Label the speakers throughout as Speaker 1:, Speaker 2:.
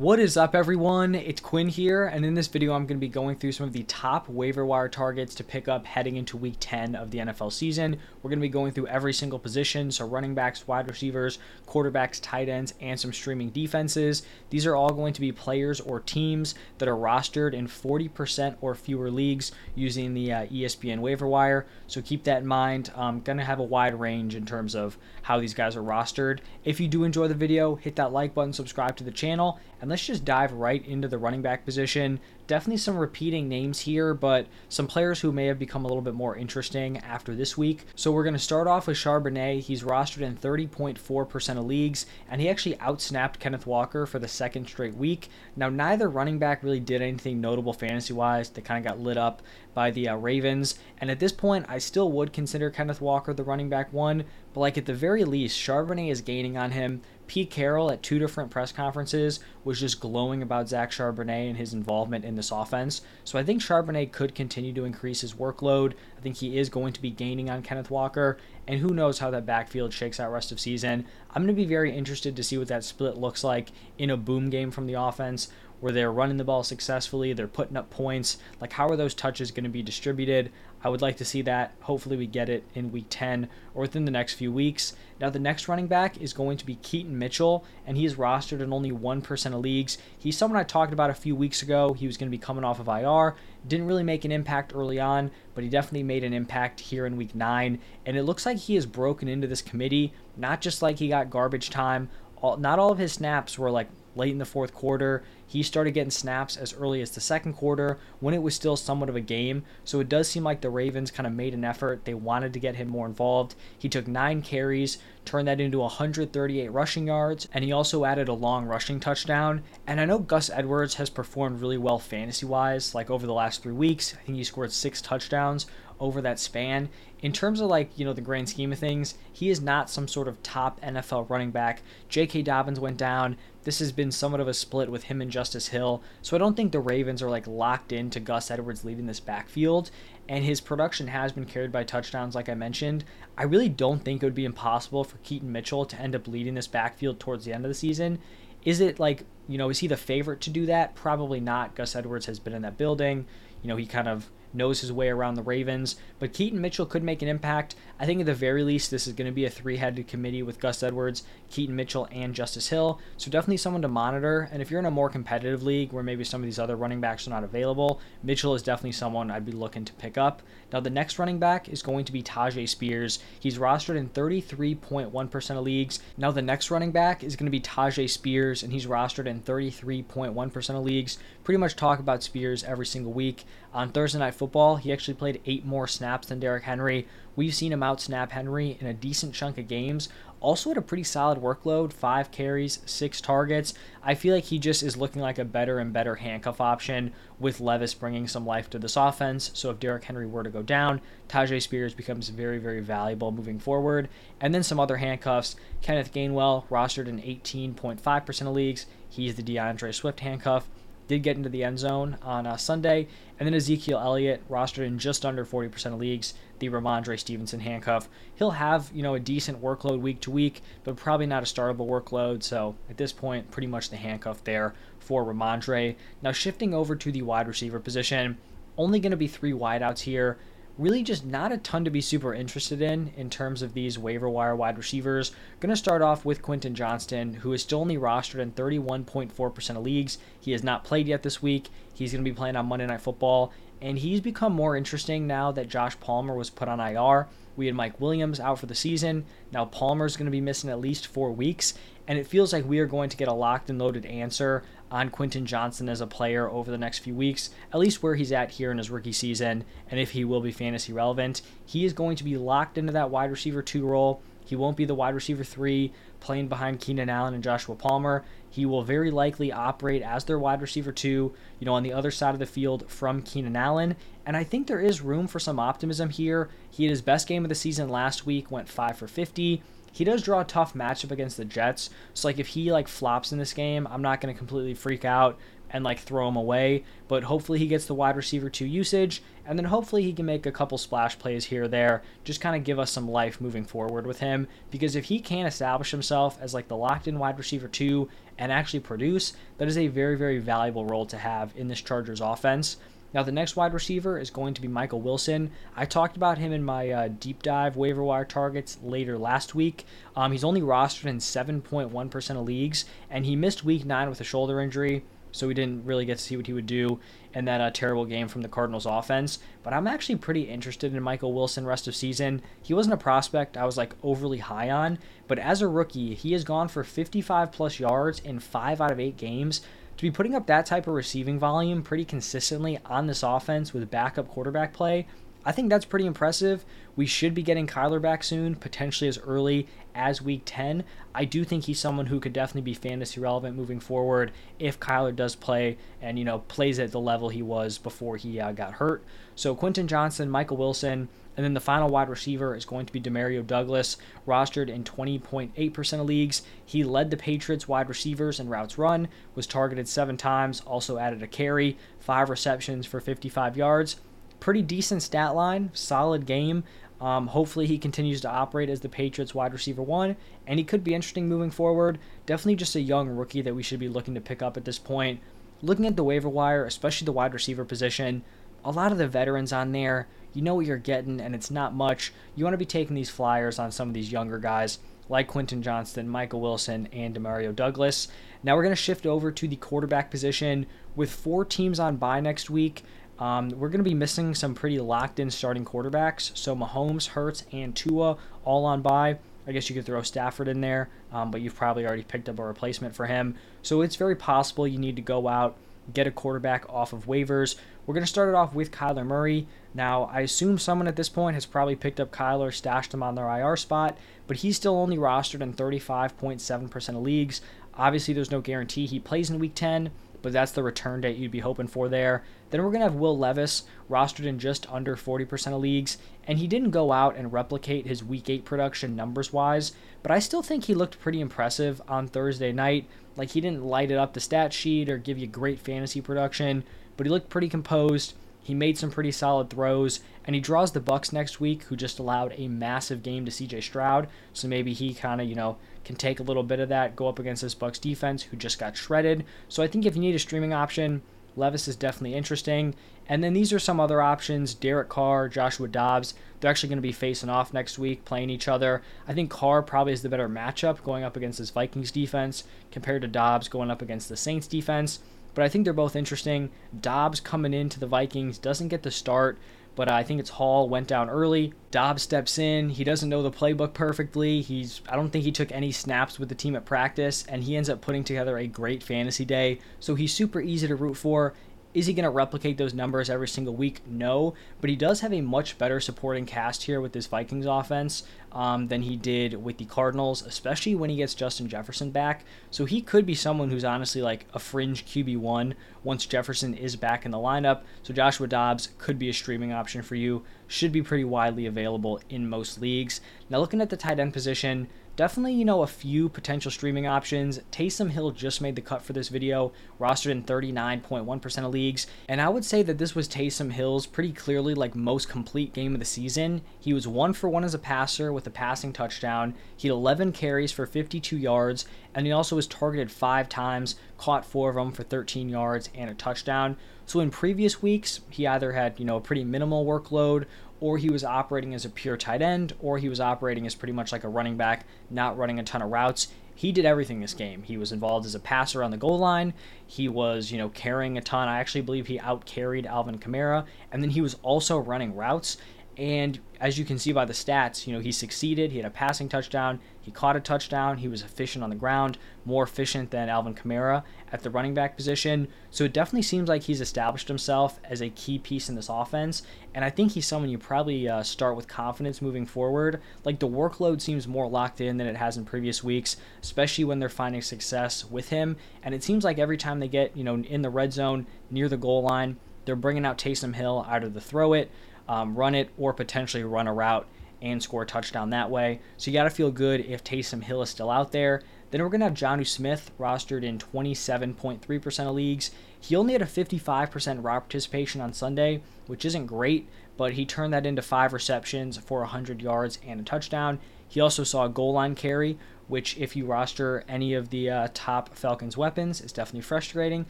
Speaker 1: What is up, everyone? It's Quinn here, and in this video, I'm going to be going through some of the top waiver wire targets to pick up heading into week 10 of the NFL season. We're going to be going through every single position, so running backs, wide receivers, quarterbacks, tight ends, and some streaming defenses. These are all going to be players or teams that are rostered in 40% or fewer leagues using the uh, ESPN waiver wire, so keep that in mind. I'm going to have a wide range in terms of how these guys are rostered. If you do enjoy the video, hit that like button, subscribe to the channel, and let's just dive right into the running back position. Definitely some repeating names here, but some players who may have become a little bit more interesting after this week. So we're going to start off with Charbonnet. He's rostered in 30.4% of leagues, and he actually outsnapped Kenneth Walker for the second straight week. Now, neither running back really did anything notable fantasy wise. They kind of got lit up by the uh, Ravens. And at this point, I still would consider Kenneth Walker the running back one, but like at the very least, Charbonnet is gaining on him. Pete Carroll at two different press conferences was just glowing about Zach Charbonnet and his involvement in this offense. So I think Charbonnet could continue to increase his workload. I think he is going to be gaining on Kenneth Walker, and who knows how that backfield shakes out rest of season. I'm going to be very interested to see what that split looks like in a boom game from the offense where they're running the ball successfully, they're putting up points. Like, how are those touches going to be distributed? I would like to see that. Hopefully, we get it in week 10 or within the next few weeks. Now, the next running back is going to be Keaton Mitchell, and he is rostered in only 1% of leagues. He's someone I talked about a few weeks ago. He was going to be coming off of IR. Didn't really make an impact early on, but he definitely made an impact here in week 9. And it looks like he has broken into this committee, not just like he got garbage time. All, not all of his snaps were like late in the fourth quarter. He started getting snaps as early as the second quarter when it was still somewhat of a game. So it does seem like the Ravens kind of made an effort. They wanted to get him more involved. He took nine carries, turned that into 138 rushing yards, and he also added a long rushing touchdown. And I know Gus Edwards has performed really well fantasy wise, like over the last three weeks. I think he scored six touchdowns over that span. In terms of like, you know, the grand scheme of things, he is not some sort of top NFL running back. J.K. Dobbins went down. This has been somewhat of a split with him and Justice Hill. So I don't think the Ravens are like locked into Gus Edwards leading this backfield. And his production has been carried by touchdowns, like I mentioned. I really don't think it would be impossible for Keaton Mitchell to end up leading this backfield towards the end of the season. Is it like, you know, is he the favorite to do that? Probably not. Gus Edwards has been in that building. You know, he kind of knows his way around the Ravens. But Keaton Mitchell could make an impact. I think at the very least, this is going to be a three headed committee with Gus Edwards, Keaton Mitchell, and Justice Hill. So definitely someone to monitor. And if you're in a more competitive league where maybe some of these other running backs are not available, Mitchell is definitely someone I'd be looking to pick up. Now, the next running back is going to be Tyjae Spears. He's rostered in 33.1% of leagues. Now, the next running back is going to be Tyjae Spears, and he's rostered in 33.1% of leagues. Pretty much talk about Spears every single week. On Thursday Night Football, he actually played eight more snaps than Derrick Henry. We've seen him outsnap Henry in a decent chunk of games. Also had a pretty solid workload, five carries, six targets. I feel like he just is looking like a better and better handcuff option with Levis bringing some life to this offense. So if Derrick Henry were to go down, Tyjae Spears becomes very, very valuable moving forward. And then some other handcuffs. Kenneth Gainwell, rostered in 18.5% of leagues. He's the D'Andre Swift handcuff did get into the end zone on uh, Sunday. And then Ezekiel Elliott, rostered in just under 40% of leagues, the Rhamondre Stevenson handcuff. He'll have, you know, a decent workload week to week, but probably not a startable workload. So at this point, pretty much the handcuff there for Ramondre. Now shifting over to the wide receiver position, only going to be three wideouts here really just not a ton to be super interested in in terms of these waiver wire wide receivers. Going to start off with Quentin Johnston, who is still only rostered in 31.4% of leagues. He has not played yet this week. He's going to be playing on Monday Night Football, and he's become more interesting now that Josh Palmer was put on IR. We had Mike Williams out for the season. Now Palmer's going to be missing at least four weeks, and it feels like we are going to get a locked and loaded answer on Quentin Johnston as a player over the next few weeks, at least where he's at here in his rookie season, and if he will be fantasy relevant. He is going to be locked into that wide receiver two role. He won't be the wide receiver three playing behind Keenan Allen and Joshua Palmer. He will very likely operate as their wide receiver two, you know, on the other side of the field from Keenan Allen. And I think there is room for some optimism here. He had his best game of the season last week, went 5 for 50. He does draw a tough matchup against the Jets. So like if he like flops in this game, I'm not going to completely freak out and like throw him away, but hopefully he gets the wide receiver 2 usage and then hopefully he can make a couple splash plays here or there, just kind of give us some life moving forward with him because if he can establish himself as like the locked in wide receiver 2 and actually produce, that is a very very valuable role to have in this Chargers offense. Now, the next wide receiver is going to be Michael Wilson. I talked about him in my uh, deep dive waiver wire targets later last week. Um, he's only rostered in 7.1% of leagues, and he missed week nine with a shoulder injury, so we didn't really get to see what he would do in that uh, terrible game from the Cardinals offense. But I'm actually pretty interested in Michael Wilson rest of season. He wasn't a prospect I was like overly high on, but as a rookie, he has gone for 55 plus yards in five out of eight games to be putting up that type of receiving volume pretty consistently on this offense with backup quarterback play, I think that's pretty impressive. We should be getting Kyler back soon, potentially as early as week 10. I do think he's someone who could definitely be fantasy relevant moving forward if Kyler does play and, you know, plays at the level he was before he uh, got hurt. So Quentin Johnston, Michael Wilson, and then the final wide receiver is going to be Demario Douglas, rostered in 20.8% of leagues. He led the Patriots wide receivers in routes run, was targeted seven times, also added a carry, five receptions for 55 yards. Pretty decent stat line, solid game. Um, hopefully, he continues to operate as the Patriots wide receiver one, and he could be interesting moving forward. Definitely just a young rookie that we should be looking to pick up at this point. Looking at the waiver wire, especially the wide receiver position, a lot of the veterans on there you know what you're getting, and it's not much. You want to be taking these flyers on some of these younger guys like Quentin Johnston, Michael Wilson, and Demario Douglas. Now we're going to shift over to the quarterback position with four teams on bye next week. Um, we're going to be missing some pretty locked in starting quarterbacks. So Mahomes, Hurts, and Tua all on bye. I guess you could throw Stafford in there, um, but you've probably already picked up a replacement for him. So it's very possible you need to go out, get a quarterback off of waivers. We're going to start it off with Kyler Murray. Now, I assume someone at this point has probably picked up Kyler, stashed him on their IR spot, but he's still only rostered in 35.7% of leagues. Obviously, there's no guarantee he plays in week 10, but that's the return date you'd be hoping for there. Then we're going to have Will Levis, rostered in just under 40% of leagues, and he didn't go out and replicate his week 8 production numbers wise, but I still think he looked pretty impressive on Thursday night. Like, he didn't light it up the stat sheet or give you great fantasy production, but he looked pretty composed he made some pretty solid throws, and he draws the Bucs next week, who just allowed a massive game to C.J. Stroud. So maybe he kind of you know can take a little bit of that, go up against this Bucs defense, who just got shredded. So I think if you need a streaming option, Levis is definitely interesting. And then these are some other options: Derek Carr, Joshua Dobbs. They're actually going to be facing off next week, playing each other. I think Carr probably is the better matchup going up against this Vikings defense compared to Dobbs going up against the Saints defense but I think they're both interesting. Dobbs coming into the Vikings doesn't get the start, but I think it's Hall went down early. Dobbs steps in. He doesn't know the playbook perfectly. He's I don't think he took any snaps with the team at practice, and he ends up putting together a great fantasy day. So he's super easy to root for. Is he going to replicate those numbers every single week? No, but he does have a much better supporting cast here with this Vikings offense um, than he did with the Cardinals, especially when he gets Justin Jefferson back. So he could be someone who's honestly like a fringe QB1 once Jefferson is back in the lineup. So Joshua Dobbs could be a streaming option for you, should be pretty widely available in most leagues. Now, looking at the tight end position, definitely, you know, a few potential streaming options. Taysom Hill just made the cut for this video, rostered in 39.1% of leagues. And I would say that this was Taysom Hill's pretty clearly like most complete game of the season. He was one for one as a passer with a passing touchdown. He had 11 carries for 52 yards, and he also was targeted five times, caught four of them for 13 yards and a touchdown. So in previous weeks, he either had, you know, a pretty minimal workload or he was operating as a pure tight end, or he was operating as pretty much like a running back, not running a ton of routes. He did everything this game. He was involved as a passer on the goal line. He was, you know, carrying a ton. I actually believe he out carried Alvin Kamara, and then he was also running routes. And as you can see by the stats, you know, he succeeded. He had a passing touchdown. He caught a touchdown. He was efficient on the ground, more efficient than Alvin Kamara at the running back position. So it definitely seems like he's established himself as a key piece in this offense. And I think he's someone you probably uh, start with confidence moving forward. Like the workload seems more locked in than it has in previous weeks, especially when they're finding success with him. And it seems like every time they get, you know, in the red zone near the goal line, they're bringing out Taysom Hill either to throw it um, run it, or potentially run a route. and score a touchdown that way. So you got to feel good if Taysom Hill is still out there. Then we're going to have Jonnu Smith rostered in 27.3% of leagues. He only had a 55% route participation on Sunday, which isn't great, but he turned that into five receptions for 100 yards and a touchdown. He also saw a goal line carry, which, if you roster any of the uh, top Falcons weapons, is definitely frustrating.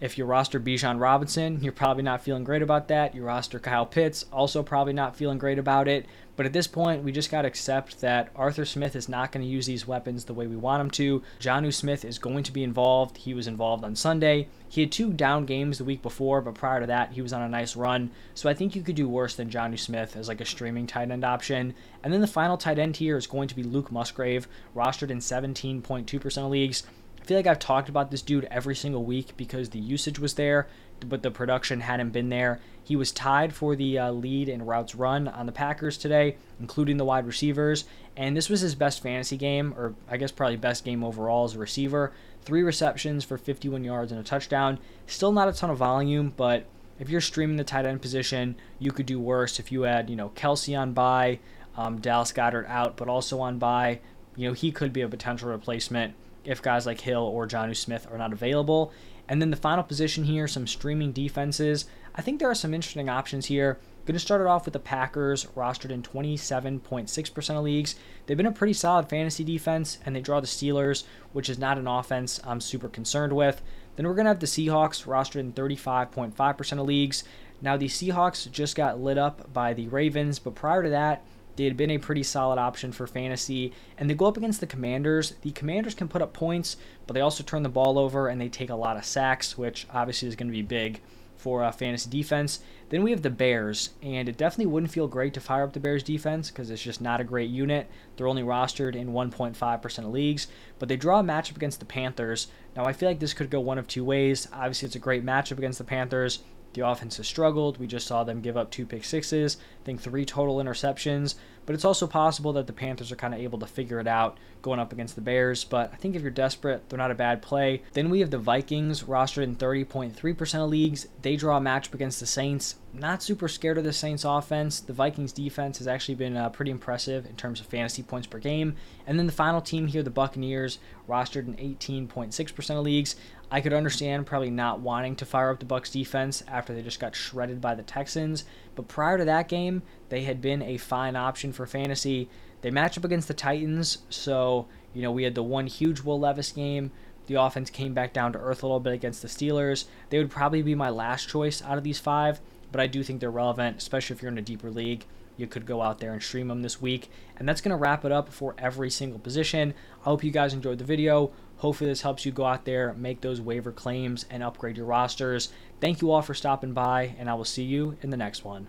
Speaker 1: If you roster Bijan Robinson, you're probably not feeling great about that. You roster Kyle Pitts, also probably not feeling great about it. But at this point, we just got to accept that Arthur Smith is not going to use these weapons the way we want him to. Jonnu Smith is going to be involved. He was involved on Sunday. He had two down games the week before, but prior to that, he was on a nice run. So I think you could do worse than Jonnu Smith as like a streaming tight end option. And then the final tight end here is going to be Luke Musgrave, rostered in 17.2% of leagues. I feel like I've talked about this dude every single week because the usage was there, but the production hadn't been there. He was tied for the uh, lead in routes run on the Packers today, including the wide receivers. And this was his best fantasy game, or I guess probably best game overall as a receiver. Three receptions for 51 yards and a touchdown. Still not a ton of volume, but if you're streaming the tight end position, you could do worse if you had, you know, Kelce on bye, um, Dallas Goedert out, but also on bye. You know, he could be a potential replacement if guys like Hill or Jonnu Smith are not available. And then the final position here, some streaming defenses. I think there are some interesting options here. Going to start it off with the Packers, rostered in 27.6% of leagues. They've been a pretty solid fantasy defense, and they draw the Steelers, which is not an offense I'm super concerned with. Then we're going to have the Seahawks, rostered in 35.5% of leagues. Now, the Seahawks just got lit up by the Ravens, but prior to that, they had been a pretty solid option for fantasy, and they go up against the Commanders. The Commanders can put up points, but they also turn the ball over and they take a lot of sacks, which obviously is going to be big for uh, fantasy defense. Then we have the Bears, and it definitely wouldn't feel great to fire up the Bears defense because it's just not a great unit. They're only rostered in 1.5% of leagues, but they draw a matchup against the Panthers. Now, I feel like this could go one of two ways. Obviously, it's a great matchup against the Panthers. The offense has struggled. We just saw them give up two pick sixes, I think three total interceptions. But it's also possible that the Panthers are kind of able to figure it out going up against the Bears. But I think if you're desperate, they're not a bad play. Then we have the Vikings rostered in 30.3% of leagues. They draw a matchup against the Saints. Not super scared of the Saints offense. The Vikings defense has actually been uh, pretty impressive in terms of fantasy points per game. And then the final team here, the Buccaneers, rostered in 18.6% of leagues. I could understand probably not wanting to fire up the Bucs defense after they just got shredded by the Texans, but prior to that game, they had been a fine option for fantasy. They match up against the Titans, so you know we had the one huge Will Levis game. The offense came back down to earth a little bit against the Steelers. They would probably be my last choice out of these five, but I do think they're relevant, especially if you're in a deeper league you could go out there and stream them this week. And that's going to wrap it up for every single position. I hope you guys enjoyed the video. Hopefully, this helps you go out there, make those waiver claims, and upgrade your rosters. Thank you all for stopping by, and I will see you in the next one.